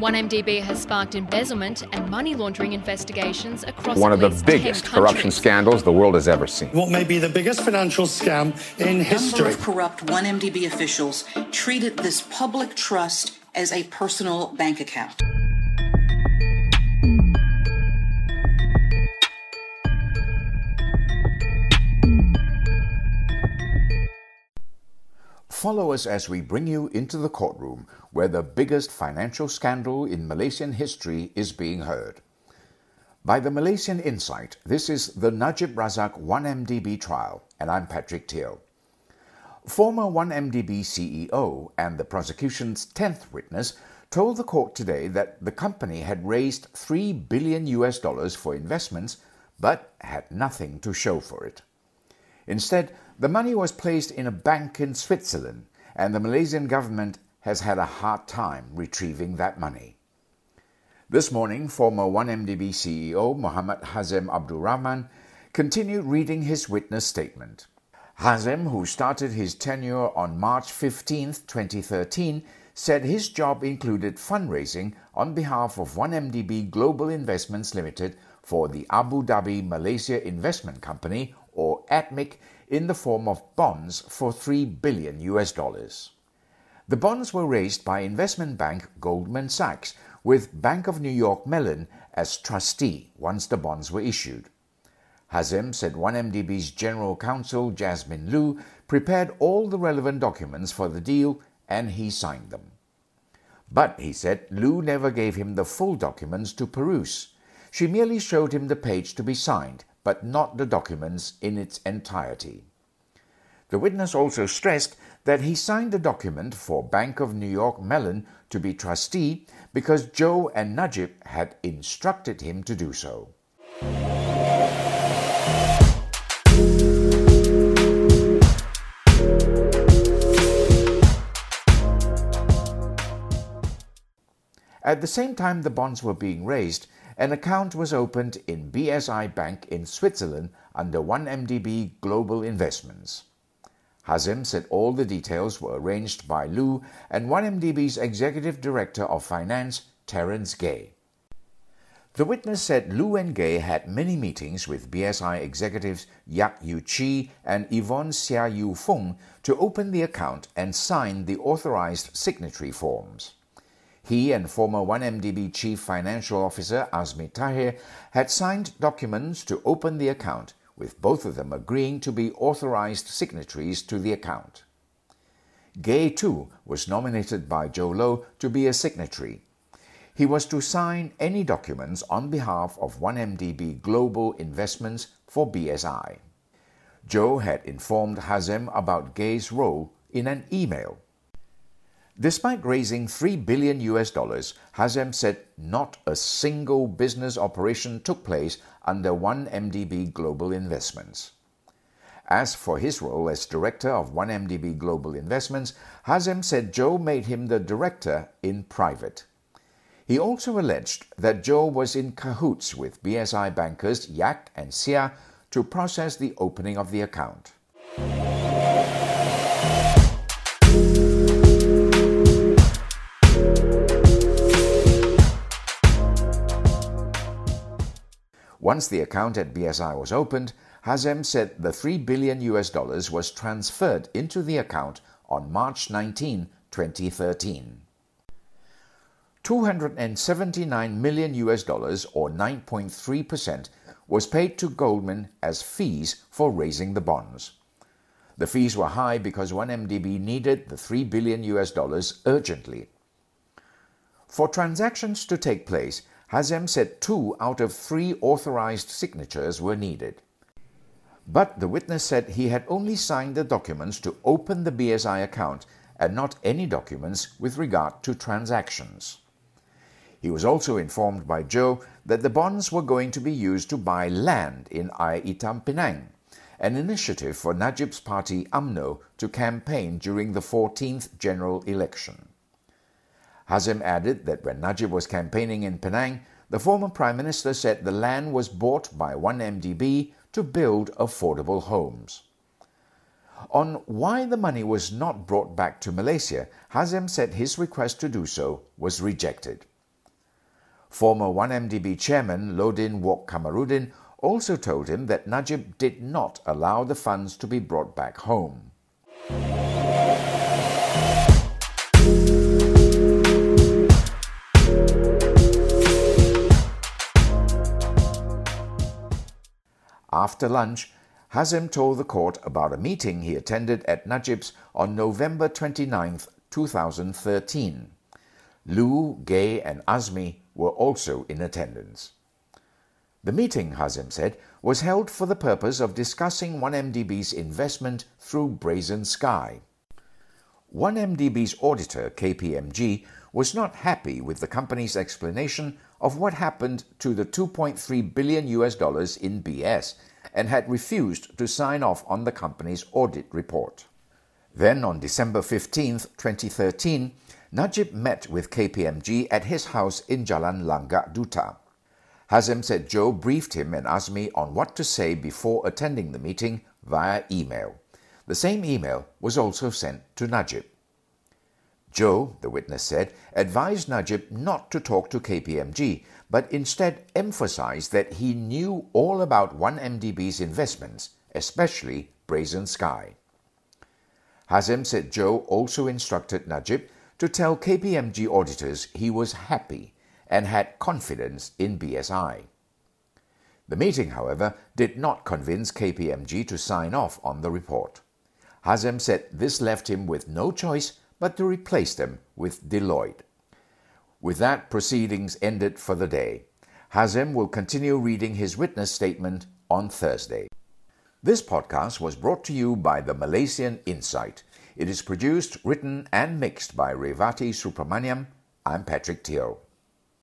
1MDB has sparked embezzlement and money laundering investigations across the world. one of the biggest corruption scandals the world has ever seen. What may be the biggest financial scam in number history. of corrupt 1MDB officials treated this public trust as a personal bank account. Follow us as we bring you into the courtroom where the biggest financial scandal in Malaysian history is being heard. By the Malaysian Insight, this is the Najib Razak 1MDB trial, and I'm Patrick Teo. Former 1MDB CEO and the prosecution's 10th witness told the court today that the company had raised 3 billion US dollars for investments but had nothing to show for it. Instead, the money was placed in a bank in Switzerland, and the Malaysian government has had a hard time retrieving that money. This morning, former 1MDB CEO Mohammad Hazem Abdul Rahman continued reading his witness statement. Hazem, who started his tenure on March 15, 2013, said his job included fundraising on behalf of 1MDB Global Investments Limited for the Abu Dhabi Malaysia Investment Company, or ADMIC, in the form of bonds for 3 billion US dollars. The bonds were raised by investment bank Goldman Sachs, with Bank of New York Mellon as trustee once the bonds were issued. Hazem said 1MDB's general counsel Jasmine Loo prepared all the relevant documents for the deal and he signed them. But, he said, Loo never gave him the full documents to peruse. She merely showed him the page to be signed, but not the documents in its entirety. The witness also stressed that he signed the document for Bank of New York Mellon to be trustee because Jho and Najib had instructed him to do so. At the same time the bonds were being raised, an account was opened in BSI Bank in Switzerland under 1MDB Global Investments. Hazem said all the details were arranged by Loo and 1MDB's Executive Director of Finance, Terence Geh. The witness said Loo and Geh had many meetings with BSI executives Yak Yew Chee and Yvonne Seah Yew Foong to open the account and sign the authorized signatory forms. He and former 1MDB Chief Financial Officer Azmi Tahir had signed documents to open the account, with both of them agreeing to be authorized signatories to the account. Geh, too, was nominated by Jho Low to be a signatory. He was to sign any documents on behalf of 1MDB Global Investments for BSI. Jho had informed Hazem about Geh's role in an email. Despite raising 3 billion US dollars, Hazem said not a single business operation took place under 1MDB Global Investments. As for his role as director of 1MDB Global Investments, Hazem said Jho made him the director in private. He also alleged that Jho was in cahoots with BSI bankers Yak and Seah to process the opening of the account. Once the account at BSI was opened, Hazem said the 3 billion US dollars was transferred into the account on March 19, 2013. 279 million US dollars or 9.3% was paid to Goldman as fees for raising the bonds. The fees were high because 1MDB needed the 3 billion US dollars urgently. For transactions to take place, Hazem said two out of three authorized signatures were needed. But the witness said he had only signed the documents to open the BSI account and not any documents with regard to transactions. He was also informed by Jho that the bonds were going to be used to buy land in Air Itam Penang, an initiative for Najib's party UMNO to campaign during the 14th general election. Hazem added that when Najib was campaigning in Penang, the former Prime Minister said the land was bought by 1MDB to build affordable homes. On why the money was not brought back to Malaysia, Hazem said his request to do so was rejected. Former 1MDB chairman Lodin Wok Kamarudin also told him that Najib did not allow the funds to be brought back home. After lunch, Hazem told the court about a meeting he attended at Najib's on November 29, 2013. Loo, Geh, and Azmi were also in attendance. The meeting, Hazem said, was held for the purpose of discussing 1MDB's investment through Brazen Sky. 1MDB's auditor, KPMG, was not happy with the company's explanation of what happened to the 2.3 billion US dollars in BS and had refused to sign off on the company's audit report. Then on December 15, 2013, Najib met with KPMG at his house in Jalan Langgak Duta. Hazem said Jho briefed him and Azmi on what to say before attending the meeting via email. The same email was also sent to Najib. Jho, the witness said, advised Najib not to talk to KPMG, but instead emphasized that he knew all about 1MDB's investments, especially Brazen Sky. Hazem said Jho also instructed Najib to tell KPMG auditors he was happy and had confidence in BSI. The meeting, however, did not convince KPMG to sign off on the report. Hazem said this left him with no choice but to replace them with Deloitte. With that, proceedings ended for the day. Hazem will continue reading his witness statement on Thursday. This podcast was brought to you by the Malaysian Insight. It is produced, written, and mixed by Revati Supramaniam. I'm Patrick Teo.